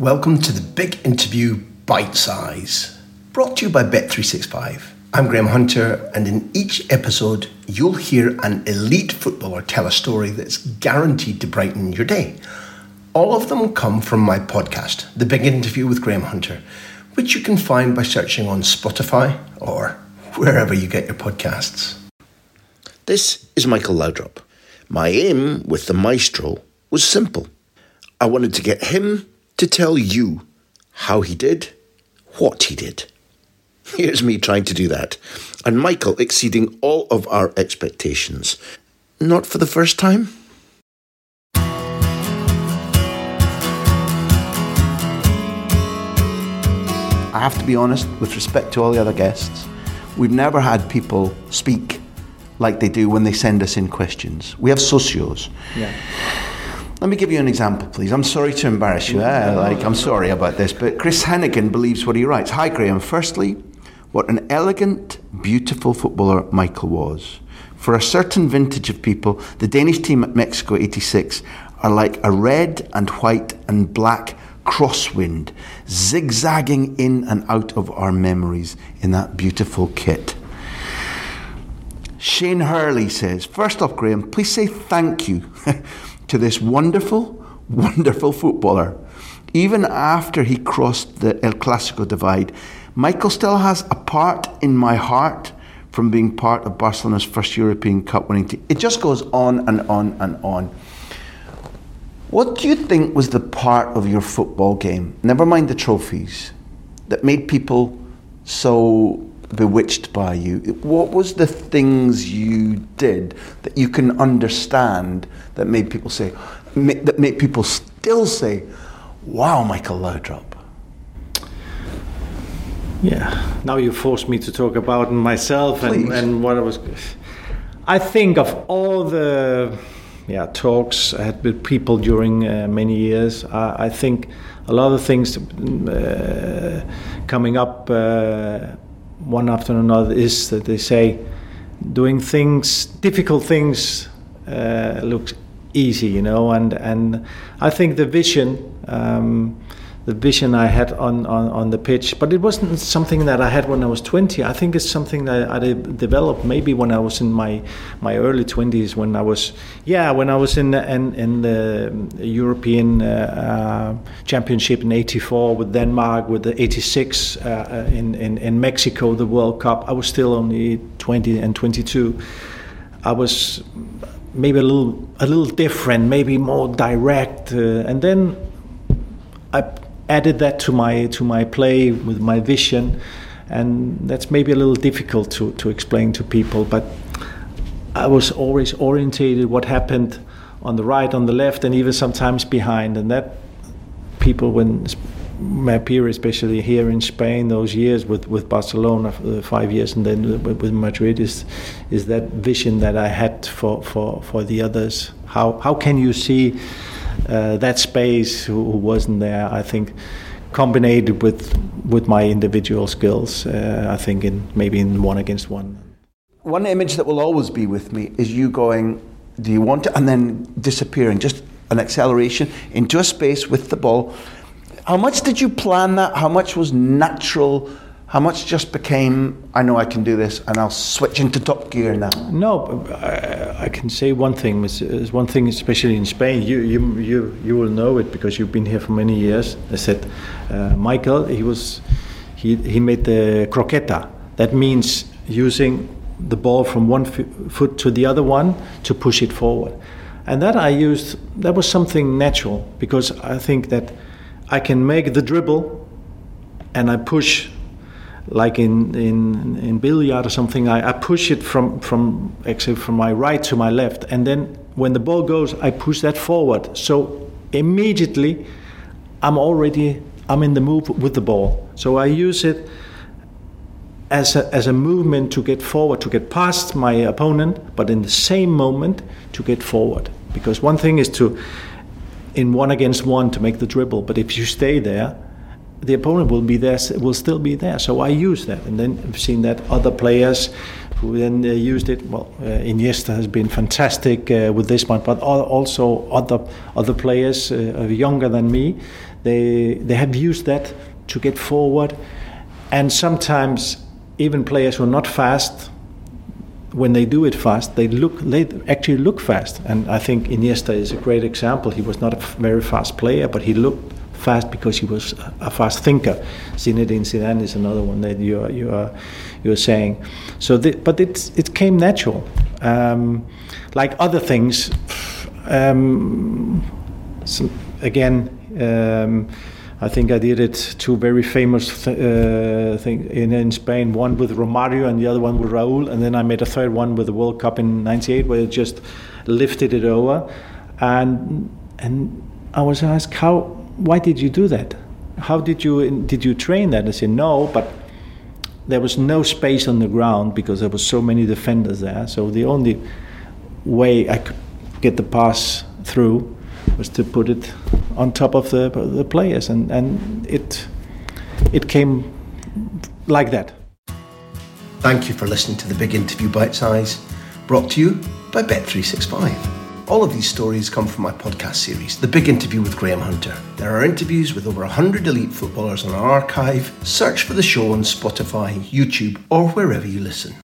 Welcome to the big interview Bite Size, brought to you by Bet365. I'm Graham Hunter, and in each episode, you'll hear an elite footballer tell a story that's guaranteed to brighten your day. All of them come from my podcast, The Big Interview with Graham Hunter, which you can find by searching on Spotify or wherever you get your podcasts. This is Michael Laudrup. My aim with the maestro was simple. I wanted to get him to tell you how he did what he did. Here's me trying to do that, and Michael exceeding all of our expectations. Not for the first time. I have to be honest, with respect to all the other guests, we've never had people speak like they do when they send us in questions. We have socios. Yeah. Let me give you an example, please. I'm sorry to embarrass you. eh? Like, I'm sorry about this, but Chris Hennigan believes what he writes. Hi, Graham. Firstly, what an elegant, beautiful footballer Michael was. For a certain vintage of people, the Danish team at Mexico 86 are like a red and white and black crosswind, zigzagging in and out of our memories in that beautiful kit. Shane Hurley says, First off, Graham, please say thank you to this wonderful, wonderful footballer. Even after he crossed the El Clasico divide, Michael still has a part in my heart from being part of Barcelona's first European Cup winning team. It just goes on and on and on. What do you think was the part of your football game, never mind the trophies, that made people so bewitched by you? What was the things you did that you can understand that made people say, that made people still say, "Wow, Michael Laudrup"? Yeah. Now you forced me to talk about myself and, and what I was. I think of all the yeah talks I had with people during uh, many years. I, I think a lot of things uh, coming up uh, one after another is that they say doing things, difficult things, uh, looks easy, you know, and and I think the vision. Um, the vision I had on, on, on the pitch, but it wasn't something that I had when I was 20. I think it's something that I developed maybe when I was in my my early 20s, when I was yeah, when I was in the, in, in the European uh, uh, Championship in '84 with Denmark, with the '86 uh, uh, in, in in Mexico, the World Cup. I was still only 20 and 22. I was maybe a little a little different, maybe more direct, uh, and then I added that to my to my play with my vision, and that's maybe a little difficult to, to explain to people. But I was always orientated what happened on the right, on the left, and even sometimes behind, and that people when my peer, especially here in Spain, those years with, with Barcelona, uh, five years, and then with, with Madrid, is is that vision that I had for, for, for the others. How how can you see uh, that space who, wasn't there? I think combined with with my individual skills, uh, I think in maybe in one against one. One image that will always be with me is you going, "Do you want to?" and then disappearing, just an acceleration into a space with the ball. How much did you plan that? How much was natural? How much just became, I know I can do this, and I'll switch into top gear now? No, I, I can say one thing. Is one thing, especially in Spain. You, you, you, you will know it because you've been here for many years. I said, uh, Michael, he was, he, he made the croqueta. That means using the ball from one f- foot to the other one to push it forward. And that I used. That was something natural because I think that I can make the dribble, and I push like in, in, in billiard or something, I, I push it from, from actually from my right to my left. And then when the ball goes, I push that forward. So immediately I'm already, I'm in the move with the ball. So I use it as a, as a movement to get forward, to get past my opponent, but in the same moment to get forward. Because one thing is to, in one against one, to make the dribble, but if you stay there, the opponent will be there, will still be there. So I use that, and then I've seen that other players who then uh, used it. Well, uh, Iniesta has been fantastic uh, with this one, but also other other players uh, younger than me, they they have used that to get forward, and sometimes even players who are not fast. When they do it fast, they look. They actually look fast, and I think Iniesta is a great example. He was not a very fast player, but he looked fast because he was a fast thinker. Zinedine Zidane is another one that you are you are you are saying. So, the, but it it came natural. Um, like other things, um, so again. Um, I think I did it two very famous th- uh, things in, in Spain, one with Romario and the other one with Raúl, and then I made a third one with the World Cup in '98 where I just lifted it over, and and I was asked how why did you do that? How did you did you train that? I said no, but there was no space on the ground because there was so many defenders there. So the only way I could get the pass through was to put it on top of the the players, and and it it came like that. Thank you for listening to the Big Interview Bite Size, brought to you by Bet365. All of these stories come from my podcast series, The Big Interview with Graham Hunter. There are interviews with over 100 elite footballers on our archive. Search for the show on Spotify, YouTube, or wherever you listen.